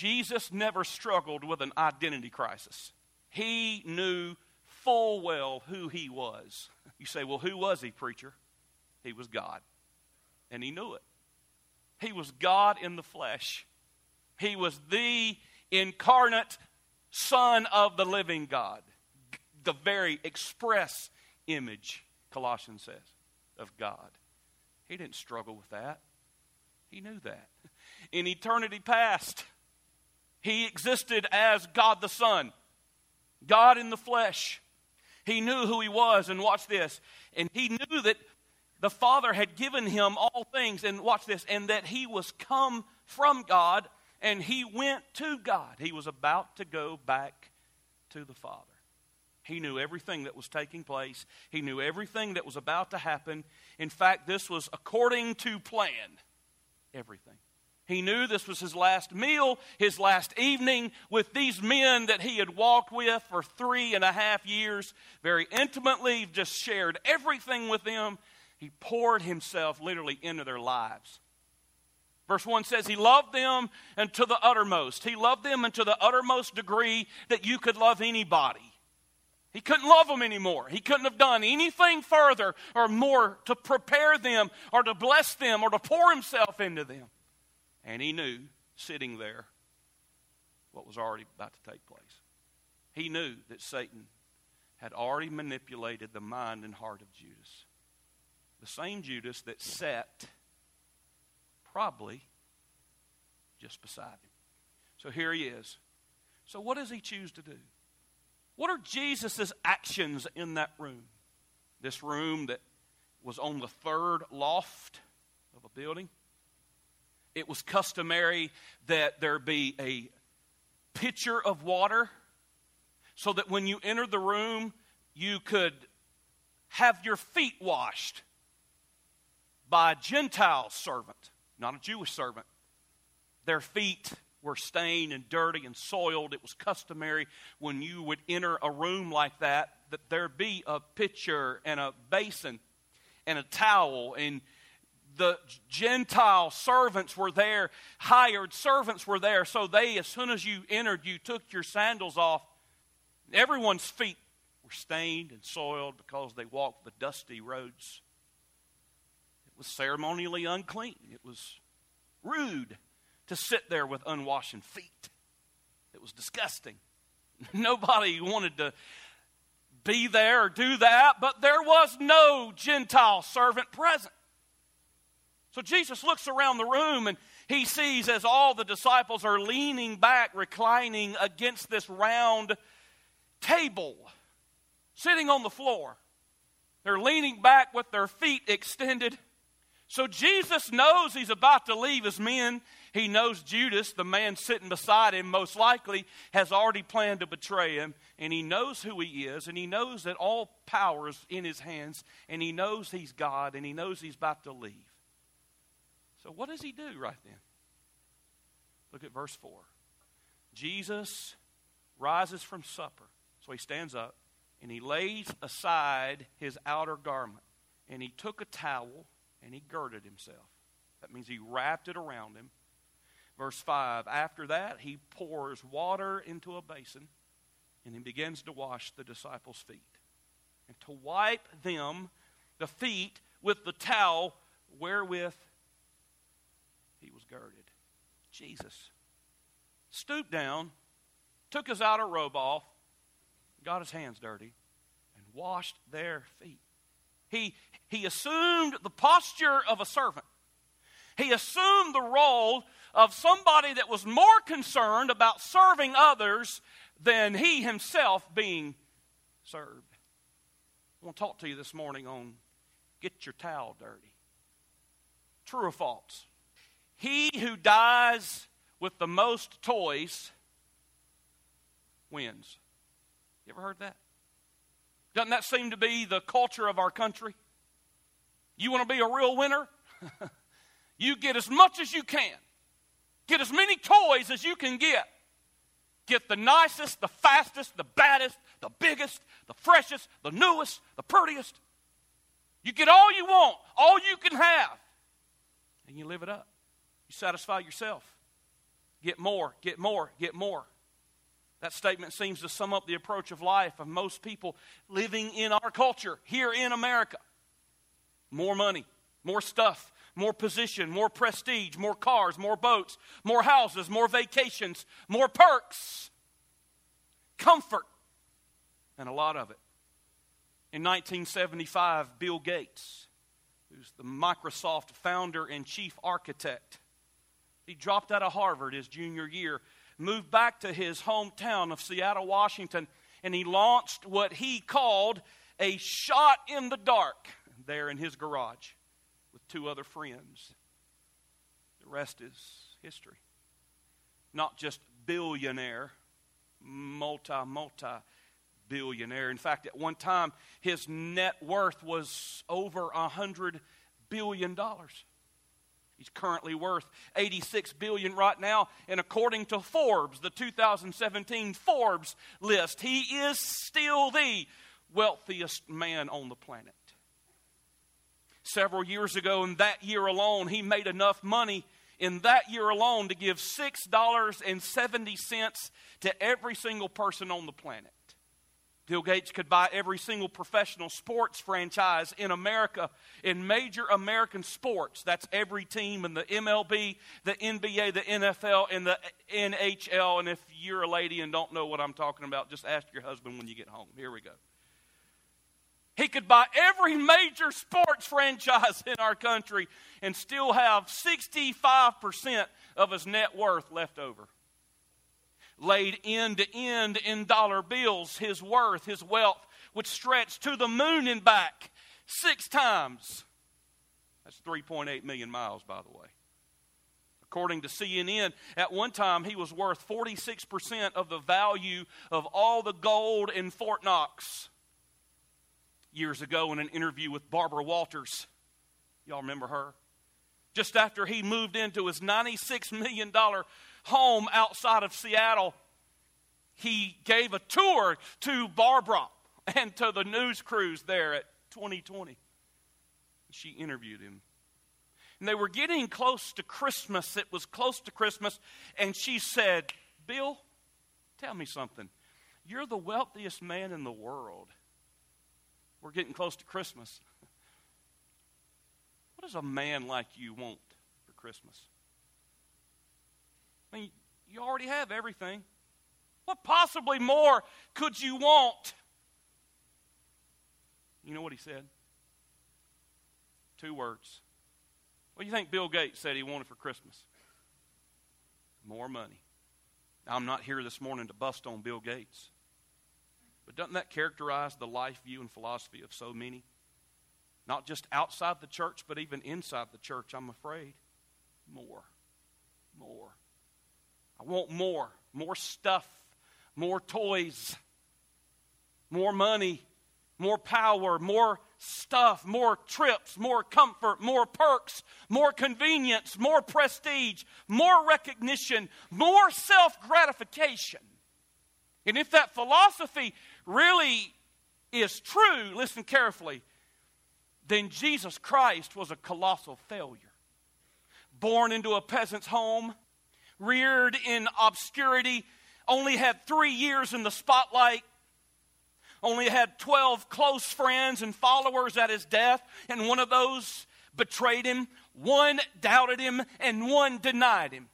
Jesus never struggled with an identity crisis. He knew full well who he was. You say, well, who was he, preacher? He was God. And he knew it. He was God in the flesh. He was the incarnate Son of the living God, the very express image, Colossians says, of God. He didn't struggle with that. He knew that. In eternity past, he existed as God the Son, God in the flesh. He knew who he was, and watch this. And he knew that the Father had given him all things, and watch this, and that he was come from God, and he went to God. He was about to go back to the Father. He knew everything that was taking place, he knew everything that was about to happen. In fact, this was according to plan. Everything. He knew this was his last meal, his last evening with these men that he had walked with for three and a half years, very intimately, just shared everything with them. He poured himself literally into their lives. Verse 1 says, He loved them and to the uttermost. He loved them and to the uttermost degree that you could love anybody. He couldn't love them anymore. He couldn't have done anything further or more to prepare them or to bless them or to pour himself into them. And he knew, sitting there, what was already about to take place. He knew that Satan had already manipulated the mind and heart of Judas. The same Judas that sat probably just beside him. So here he is. So, what does he choose to do? What are Jesus' actions in that room? This room that was on the third loft of a building it was customary that there be a pitcher of water so that when you entered the room, you could have your feet washed by a Gentile servant, not a Jewish servant. Their feet were stained and dirty and soiled. It was customary when you would enter a room like that that there be a pitcher and a basin and a towel and the Gentile servants were there, hired servants were there, so they, as soon as you entered, you took your sandals off. Everyone's feet were stained and soiled because they walked the dusty roads. It was ceremonially unclean. It was rude to sit there with unwashed feet. It was disgusting. Nobody wanted to be there or do that, but there was no Gentile servant present. So Jesus looks around the room and he sees as all the disciples are leaning back, reclining against this round table, sitting on the floor. They're leaning back with their feet extended. So Jesus knows he's about to leave his men. He knows Judas, the man sitting beside him, most likely has already planned to betray him. And he knows who he is. And he knows that all power is in his hands. And he knows he's God. And he knows he's about to leave. So, what does he do right then? Look at verse 4. Jesus rises from supper. So he stands up and he lays aside his outer garment. And he took a towel and he girded himself. That means he wrapped it around him. Verse 5 After that, he pours water into a basin and he begins to wash the disciples' feet and to wipe them, the feet, with the towel wherewith girded. Jesus stooped down, took his outer robe off, got his hands dirty, and washed their feet. He, he assumed the posture of a servant. He assumed the role of somebody that was more concerned about serving others than he himself being served. I want to talk to you this morning on get your towel dirty. True or false? He who dies with the most toys wins. You ever heard that? Doesn't that seem to be the culture of our country? You want to be a real winner? you get as much as you can. Get as many toys as you can get. Get the nicest, the fastest, the baddest, the biggest, the freshest, the newest, the prettiest. You get all you want, all you can have, and you live it up. You satisfy yourself. Get more, get more, get more. That statement seems to sum up the approach of life of most people living in our culture here in America. More money, more stuff, more position, more prestige, more cars, more boats, more houses, more vacations, more perks, comfort, and a lot of it. In 1975, Bill Gates, who's the Microsoft founder and chief architect, he dropped out of Harvard his junior year moved back to his hometown of Seattle, Washington, and he launched what he called a shot in the dark there in his garage with two other friends. The rest is history. Not just billionaire, multi, multi billionaire. In fact, at one time, his net worth was over a hundred billion dollars. He's currently worth 86 billion right now, and according to Forbes, the 2017 Forbes list, he is still the wealthiest man on the planet. Several years ago, in that year alone, he made enough money in that year alone to give $6.70 to every single person on the planet. Bill Gates could buy every single professional sports franchise in America in major American sports. That's every team in the MLB, the NBA, the NFL, and the NHL. And if you're a lady and don't know what I'm talking about, just ask your husband when you get home. Here we go. He could buy every major sports franchise in our country and still have 65% of his net worth left over laid end to end in dollar bills, his worth, his wealth would stretch to the moon and back six times. That's 3.8 million miles, by the way. According to CNN, at one time he was worth 46% of the value of all the gold in Fort Knox. Years ago, in an interview with Barbara Walters, y'all remember her? Just after he moved into his $96 million home outside of Seattle, he gave a tour to Barbara and to the news crews there at 2020. She interviewed him. And they were getting close to Christmas. It was close to Christmas. And she said, Bill, tell me something. You're the wealthiest man in the world. We're getting close to Christmas. What does a man like you want for Christmas? I mean, you already have everything. What possibly more could you want? You know what he said? Two words. What do you think Bill Gates said he wanted for Christmas? More money. I'm not here this morning to bust on Bill Gates, but doesn't that characterize the life view and philosophy of so many? Not just outside the church, but even inside the church, I'm afraid. More. More. I want more. More stuff. More toys. More money. More power. More stuff. More trips. More comfort. More perks. More convenience. More prestige. More recognition. More self gratification. And if that philosophy really is true, listen carefully, then Jesus Christ was a colossal failure. Born into a peasant's home, reared in obscurity, only had three years in the spotlight, only had 12 close friends and followers at his death, and one of those betrayed him, one doubted him, and one denied him.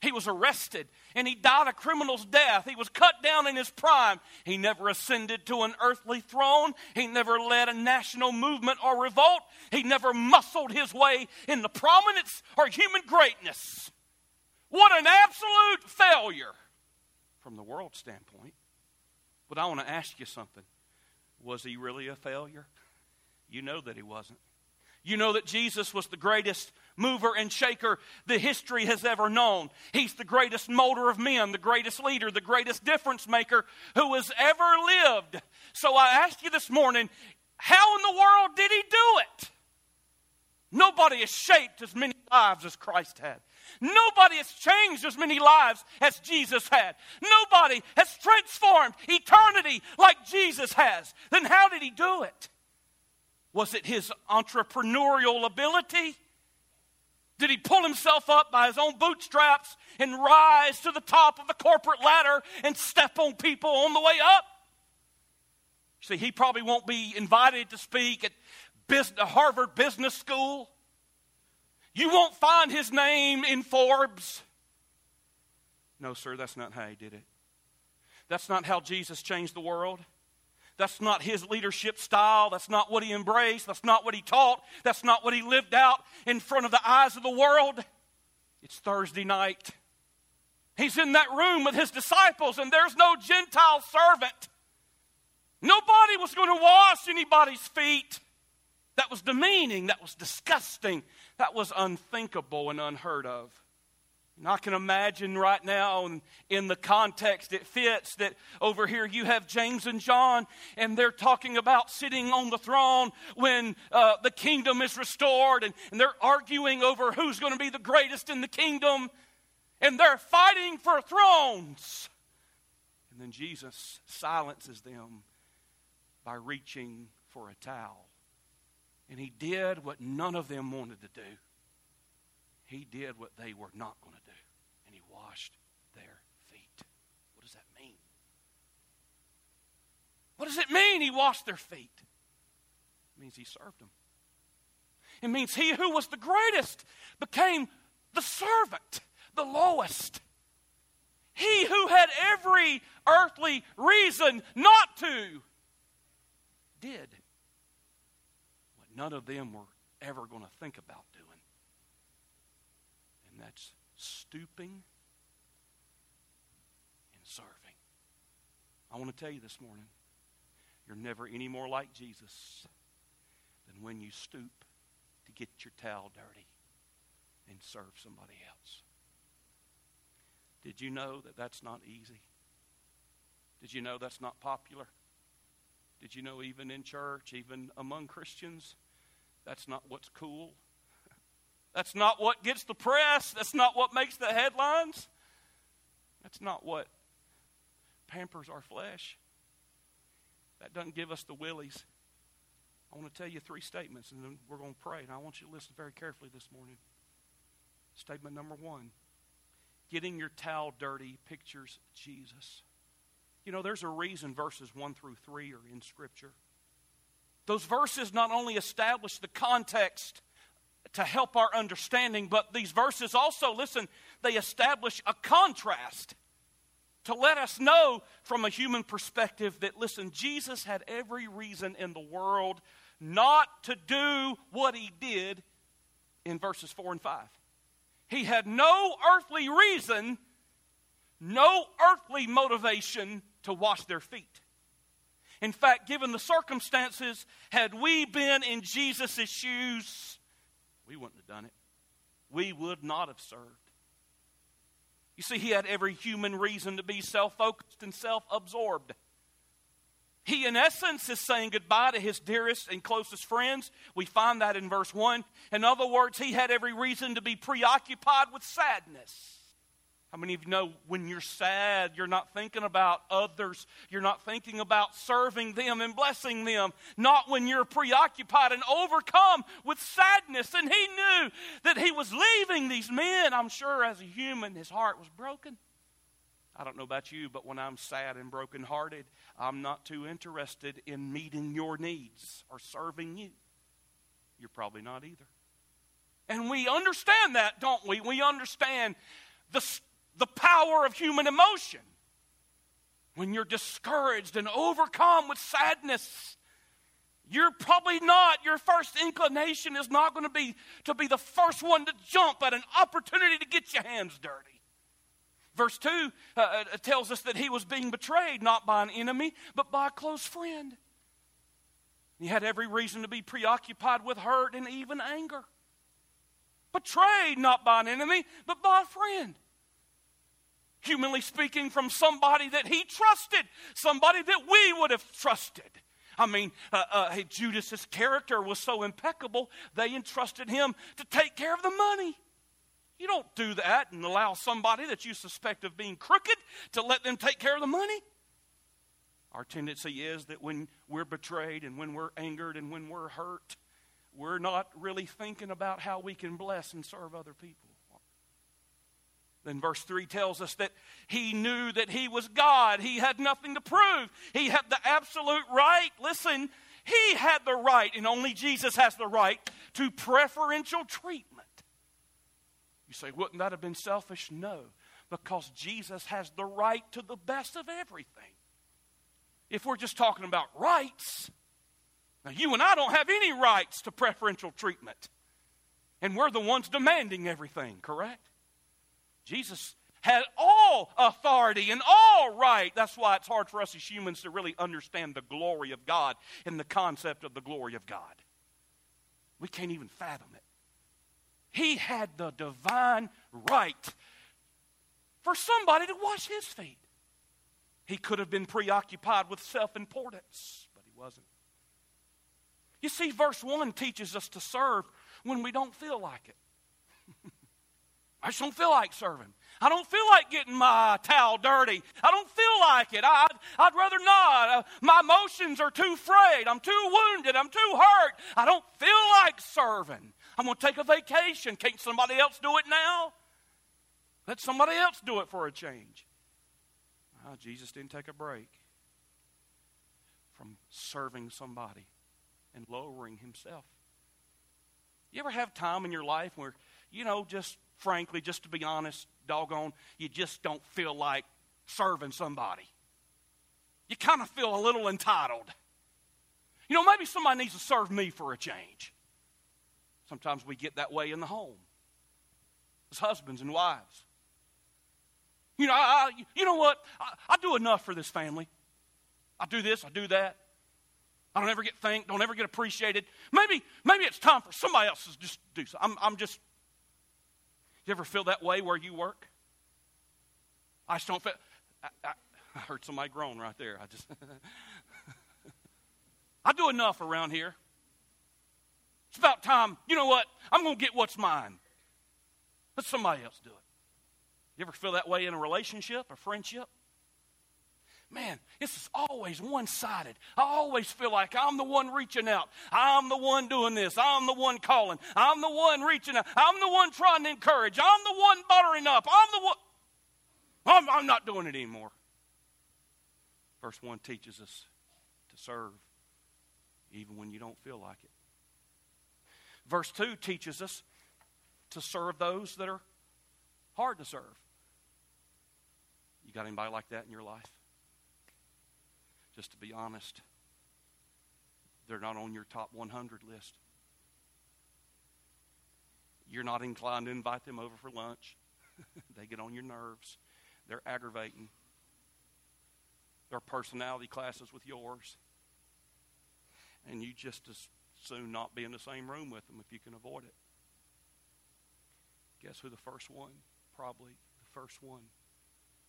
He was arrested and he died a criminal's death. He was cut down in his prime. He never ascended to an earthly throne. He never led a national movement or revolt. He never muscled his way into prominence or human greatness. What an absolute failure from the world standpoint. But I want to ask you something. Was he really a failure? You know that he wasn't. You know that Jesus was the greatest mover and shaker the history has ever known. He's the greatest molder of men, the greatest leader, the greatest difference maker who has ever lived. So I ask you this morning how in the world did he do it? Nobody has shaped as many lives as Christ had. Nobody has changed as many lives as Jesus had. Nobody has transformed eternity like Jesus has. Then how did he do it? Was it his entrepreneurial ability? Did he pull himself up by his own bootstraps and rise to the top of the corporate ladder and step on people on the way up? See, he probably won't be invited to speak at Harvard Business School. You won't find his name in Forbes. No, sir, that's not how he did it. That's not how Jesus changed the world. That's not his leadership style. That's not what he embraced. That's not what he taught. That's not what he lived out in front of the eyes of the world. It's Thursday night. He's in that room with his disciples, and there's no Gentile servant. Nobody was going to wash anybody's feet. That was demeaning. That was disgusting. That was unthinkable and unheard of. And I can imagine right now, in, the context it fits, that over here you have James and John, and they're talking about sitting on the throne when uh, the kingdom is restored, and, and they're arguing over who's going to be the greatest in the kingdom, and they're fighting for thrones. And then Jesus silences them by reaching for a towel. And he did what none of them wanted to do. He did what they were not going to do. And he washed their feet. What does that mean? What does it mean he washed their feet? It means he served them. It means he who was the greatest became the servant, the lowest. He who had every earthly reason not to did none of them were ever going to think about doing. And that's stooping and serving. I want to tell you this morning you're never any more like Jesus than when you stoop to get your towel dirty and serve somebody else. Did you know that that's not easy? Did you know that's not popular? Did you know, even in church, even among Christians, that's not what's cool? That's not what gets the press. That's not what makes the headlines. That's not what pampers our flesh. That doesn't give us the willies. I want to tell you three statements, and then we're going to pray. And I want you to listen very carefully this morning. Statement number one getting your towel dirty pictures Jesus. You know, there's a reason verses 1 through 3 are in Scripture. Those verses not only establish the context to help our understanding, but these verses also, listen, they establish a contrast to let us know from a human perspective that, listen, Jesus had every reason in the world not to do what he did in verses 4 and 5. He had no earthly reason, no earthly motivation to wash their feet. In fact, given the circumstances, had we been in Jesus' shoes, we wouldn't have done it. We would not have served. You see, he had every human reason to be self focused and self absorbed. He, in essence, is saying goodbye to his dearest and closest friends. We find that in verse 1. In other words, he had every reason to be preoccupied with sadness. How many of you know when you're sad, you're not thinking about others? You're not thinking about serving them and blessing them. Not when you're preoccupied and overcome with sadness. And he knew that he was leaving these men. I'm sure as a human, his heart was broken. I don't know about you, but when I'm sad and brokenhearted, I'm not too interested in meeting your needs or serving you. You're probably not either. And we understand that, don't we? We understand the the power of human emotion. When you're discouraged and overcome with sadness, you're probably not, your first inclination is not going to be to be the first one to jump at an opportunity to get your hands dirty. Verse 2 uh, uh tells us that he was being betrayed not by an enemy, but by a close friend. He had every reason to be preoccupied with hurt and even anger. Betrayed not by an enemy, but by a friend humanly speaking, from somebody that he trusted, somebody that we would have trusted. I mean, uh, uh, hey, Judas's character was so impeccable, they entrusted him to take care of the money. You don't do that and allow somebody that you suspect of being crooked to let them take care of the money. Our tendency is that when we're betrayed and when we're angered and when we're hurt, we're not really thinking about how we can bless and serve other people. Then verse 3 tells us that he knew that he was God. He had nothing to prove. He had the absolute right. Listen, he had the right, and only Jesus has the right, to preferential treatment. You say, wouldn't that have been selfish? No, because Jesus has the right to the best of everything. If we're just talking about rights, now you and I don't have any rights to preferential treatment. And we're the ones demanding everything, correct? Jesus had all authority and all right. That's why it's hard for us as humans to really understand the glory of God and the concept of the glory of God. We can't even fathom it. He had the divine right for somebody to wash his feet. He could have been preoccupied with self importance, but he wasn't. You see, verse 1 teaches us to serve when we don't feel like it. I just don't feel like serving. I don't feel like getting my towel dirty. I don't feel like it. I, would rather not. Uh, my emotions are too frayed. I'm too wounded. I'm too hurt. I don't feel like serving. I'm going to take a vacation. Can't somebody else do it now? Let somebody else do it for a change. Oh, Jesus didn't take a break from serving somebody and lowering himself. You ever have time in your life where, you know, just frankly, just to be honest, doggone, you just don't feel like serving somebody. You kind of feel a little entitled. You know, maybe somebody needs to serve me for a change. Sometimes we get that way in the home as husbands and wives. You know, I, you know what? I, I do enough for this family. I do this, I do that. I don't ever get thanked, don't ever get appreciated. Maybe, maybe it's time for somebody else to just do so. I'm, I'm just you ever feel that way where you work? I just don't feel. I, I, I heard somebody groan right there. I just. I do enough around here. It's about time. You know what? I'm going to get what's mine. Let somebody else do it. You ever feel that way in a relationship, a friendship? Man, this is always one sided. I always feel like I'm the one reaching out. I'm the one doing this. I'm the one calling. I'm the one reaching out. I'm the one trying to encourage. I'm the one buttering up. I'm the one. I'm, I'm not doing it anymore. Verse 1 teaches us to serve even when you don't feel like it. Verse 2 teaches us to serve those that are hard to serve. You got anybody like that in your life? Just to be honest, they're not on your top 100 list. You're not inclined to invite them over for lunch. they get on your nerves. They're aggravating. Their personality classes with yours. And you just as soon not be in the same room with them if you can avoid it. Guess who the first one? Probably the first one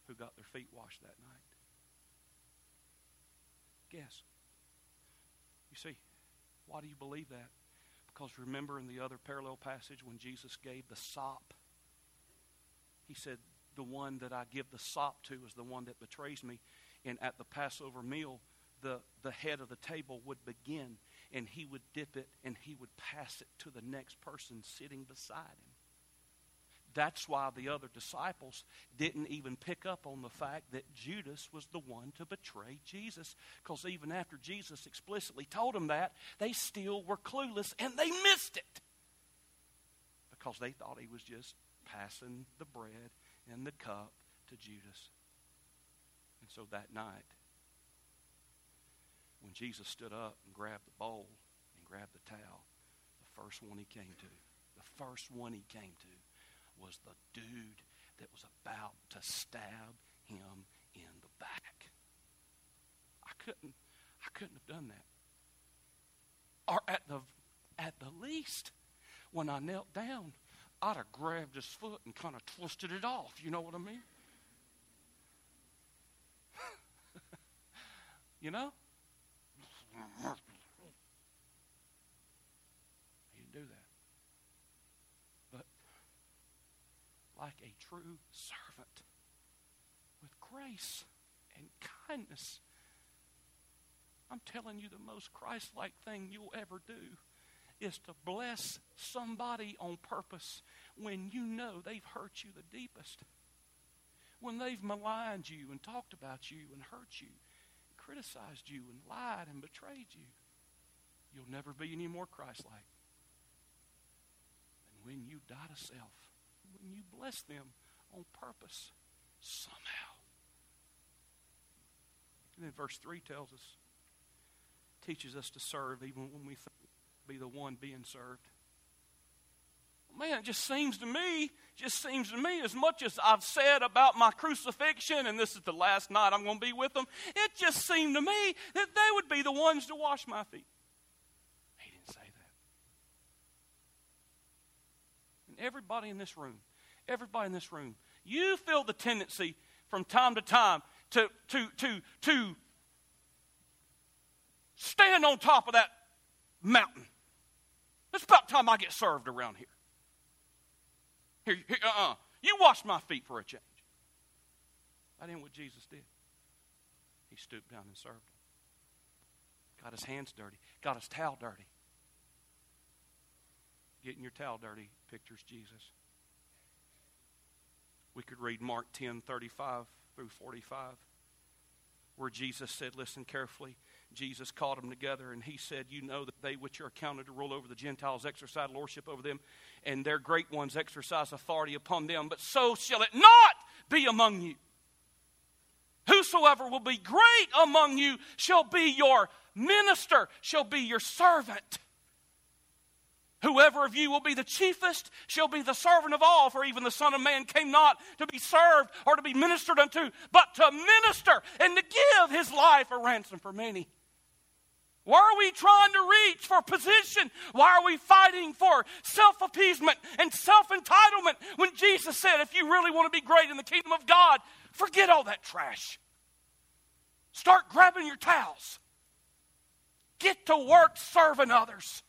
who got their feet washed that night. Guess. You see, why do you believe that? Because remember in the other parallel passage when Jesus gave the sop, he said, The one that I give the sop to is the one that betrays me. And at the Passover meal, the, the head of the table would begin, and he would dip it and he would pass it to the next person sitting beside him. That's why the other disciples didn't even pick up on the fact that Judas was the one to betray Jesus. Because even after Jesus explicitly told them that, they still were clueless and they missed it. Because they thought he was just passing the bread and the cup to Judas. And so that night, when Jesus stood up and grabbed the bowl and grabbed the towel, the first one he came to, the first one he came to was the dude that was about to stab him in the back. I couldn't I couldn't have done that. Or at the at the least, when I knelt down, I'd have grabbed his foot and kind of twisted it off. You know what I mean? you know? Like a true servant with grace and kindness. I'm telling you, the most Christ like thing you'll ever do is to bless somebody on purpose when you know they've hurt you the deepest. When they've maligned you and talked about you and hurt you, criticized you and lied and betrayed you. You'll never be any more Christ like. And when you die to self, when you bless them on purpose, somehow. And then verse 3 tells us, teaches us to serve even when we be the one being served. Man, it just seems to me, just seems to me, as much as I've said about my crucifixion, and this is the last night I'm going to be with them, it just seemed to me that they would be the ones to wash my feet. He didn't say that. And everybody in this room, everybody in this room, you feel the tendency from time to time to, to, to, to stand on top of that mountain. It's about time I get served around here. Here, here uh-uh. You wash my feet for a change. That ain't what Jesus did. He stooped down and served. Got his hands dirty. Got his towel dirty. Getting your towel dirty pictures Jesus. We could read Mark 10 35 through 45, where Jesus said, Listen carefully. Jesus called them together and he said, You know that they which are accounted to rule over the Gentiles exercise lordship over them, and their great ones exercise authority upon them. But so shall it not be among you. Whosoever will be great among you shall be your minister, shall be your servant. Whoever of you will be the chiefest shall be the servant of all, for even the Son of Man came not to be served or to be ministered unto, but to minister and to give his life a ransom for many. Why are we trying to reach for position? Why are we fighting for self appeasement and self entitlement when Jesus said, if you really want to be great in the kingdom of God, forget all that trash. Start grabbing your towels. Get to work serving others.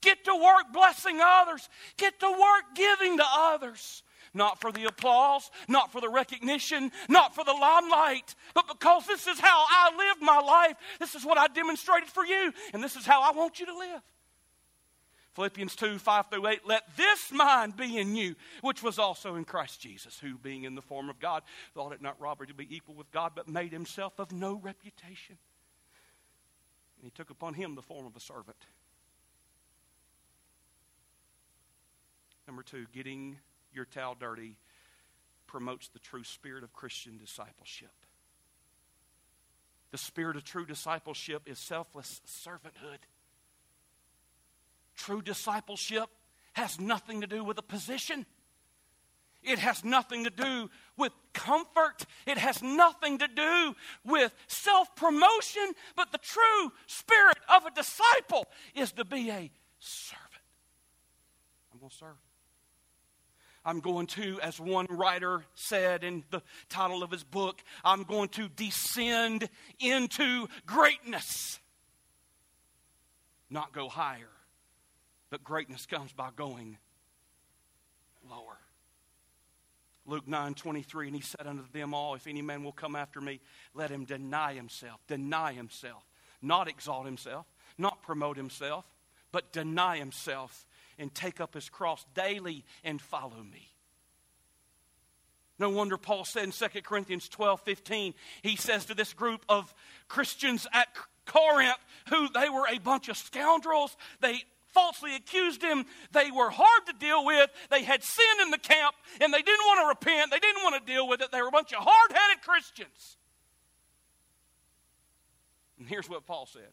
Get to work blessing others. Get to work giving to others not for the applause, not for the recognition, not for the limelight, but because this is how I live my life. This is what I demonstrated for you, and this is how I want you to live. Philippians 2 5 through 8, let this mind be in you, which was also in Christ Jesus, who, being in the form of God, thought it not robbery to be equal with God, but made himself of no reputation. And he took upon him the form of a servant. Number two, getting your towel dirty promotes the true spirit of Christian discipleship. The spirit of true discipleship is selfless servanthood. True discipleship has nothing to do with a position. It has nothing to do with comfort. It has nothing to do with self promotion. But the true spirit of a disciple is to be a servant. I'm going to serve. I'm going to, as one writer said in the title of his book, I'm going to descend into greatness. Not go higher, but greatness comes by going lower. Luke 9 23, and he said unto them all, If any man will come after me, let him deny himself. Deny himself. Not exalt himself, not promote himself, but deny himself and take up his cross daily and follow me. No wonder Paul said in 2 Corinthians 12 15, he says to this group of Christians at Corinth, who they were a bunch of scoundrels, they falsely accused him, they were hard to deal with, they had sin in the camp, and they didn't want to repent, they didn't want to deal with it, they were a bunch of hard headed Christians. And here's what Paul said.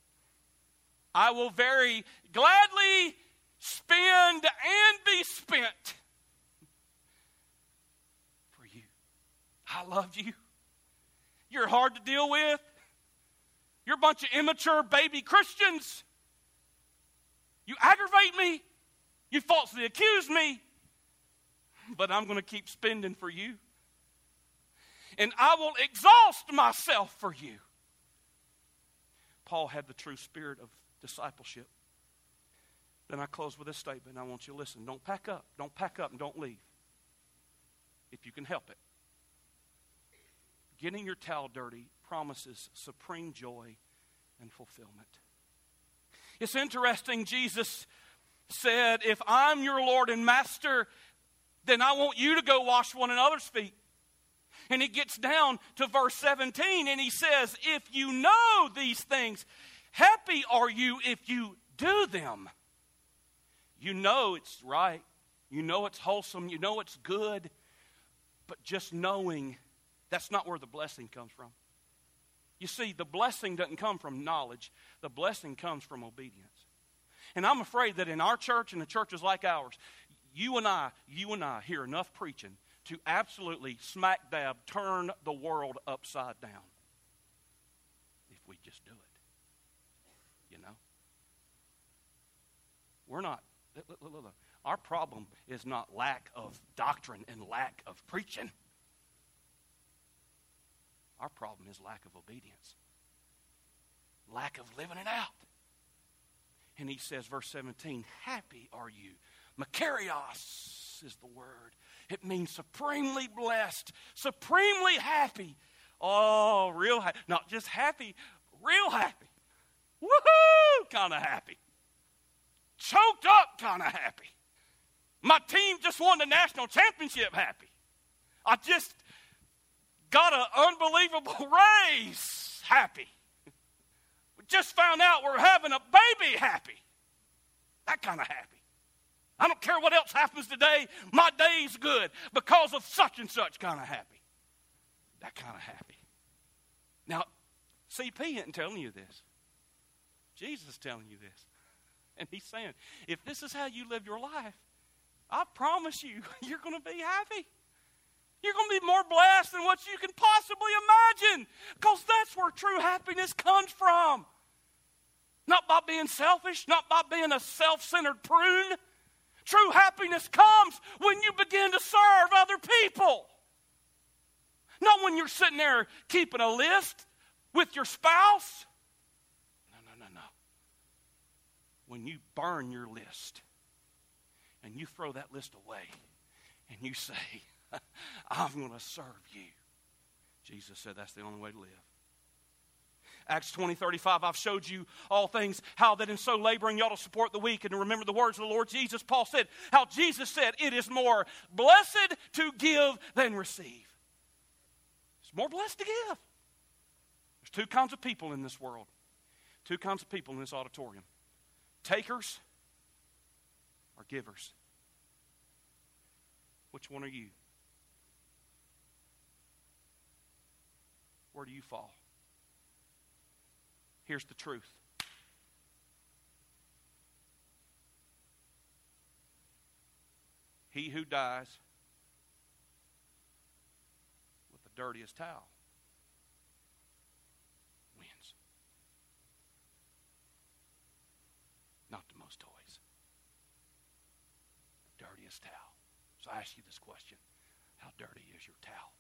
I will very gladly spend and be spent for you. I love you. You're hard to deal with. You're a bunch of immature baby Christians. You aggravate me. You falsely accuse me. But I'm going to keep spending for you. And I will exhaust myself for you. Paul had the true spirit of discipleship. Then I close with this statement. I want you to listen. Don't pack up. Don't pack up and don't leave. If you can help it. Getting your towel dirty promises supreme joy and fulfillment. It's interesting, Jesus said, If I'm your Lord and Master, then I want you to go wash one another's feet. And he gets down to verse 17 and he says, If you know these things, happy are you if you do them. You know it's right. You know it's wholesome. You know it's good. But just knowing, that's not where the blessing comes from. You see, the blessing doesn't come from knowledge, the blessing comes from obedience. And I'm afraid that in our church and the churches like ours, you and I, you and I hear enough preaching to absolutely smack dab turn the world upside down if we just do it. You know? We're not, look, look, look, our problem is not lack of doctrine and lack of preaching. Our problem is lack of obedience, lack of living it out. And he says, verse 17, happy are you. Makarios is the word. It means supremely blessed, supremely happy. Oh, real happy. Not just happy, real happy. Woohoo! Kind of happy. Choked up, kind of happy. My team just won the national championship happy. I just got an unbelievable raise happy. We just found out we're having a baby happy. That kind of happy. I don't care what else happens today, my day's good because of such and such kind of happy. That kind of happy. Now, CP isn't telling you this. Jesus is telling you this. And he's saying, if this is how you live your life, I promise you, you're going to be happy. You're going to be more blessed than what you can possibly imagine because that's where true happiness comes from. Not by being selfish, not by being a self centered prune. True happiness comes when you begin to serve other people. Not when you're sitting there keeping a list with your spouse. No, no, no, no. When you burn your list and you throw that list away and you say, I'm going to serve you. Jesus said that's the only way to live. Acts 20, 35, I've showed you all things, how that in so laboring you ought to support the weak and to remember the words of the Lord Jesus. Paul said, how Jesus said, it is more blessed to give than receive. It's more blessed to give. There's two kinds of people in this world, two kinds of people in this auditorium takers or givers. Which one are you? Where do you fall? Here's the truth. He who dies with the dirtiest towel wins. Not the most toys. Dirtiest towel. So I ask you this question How dirty is your towel?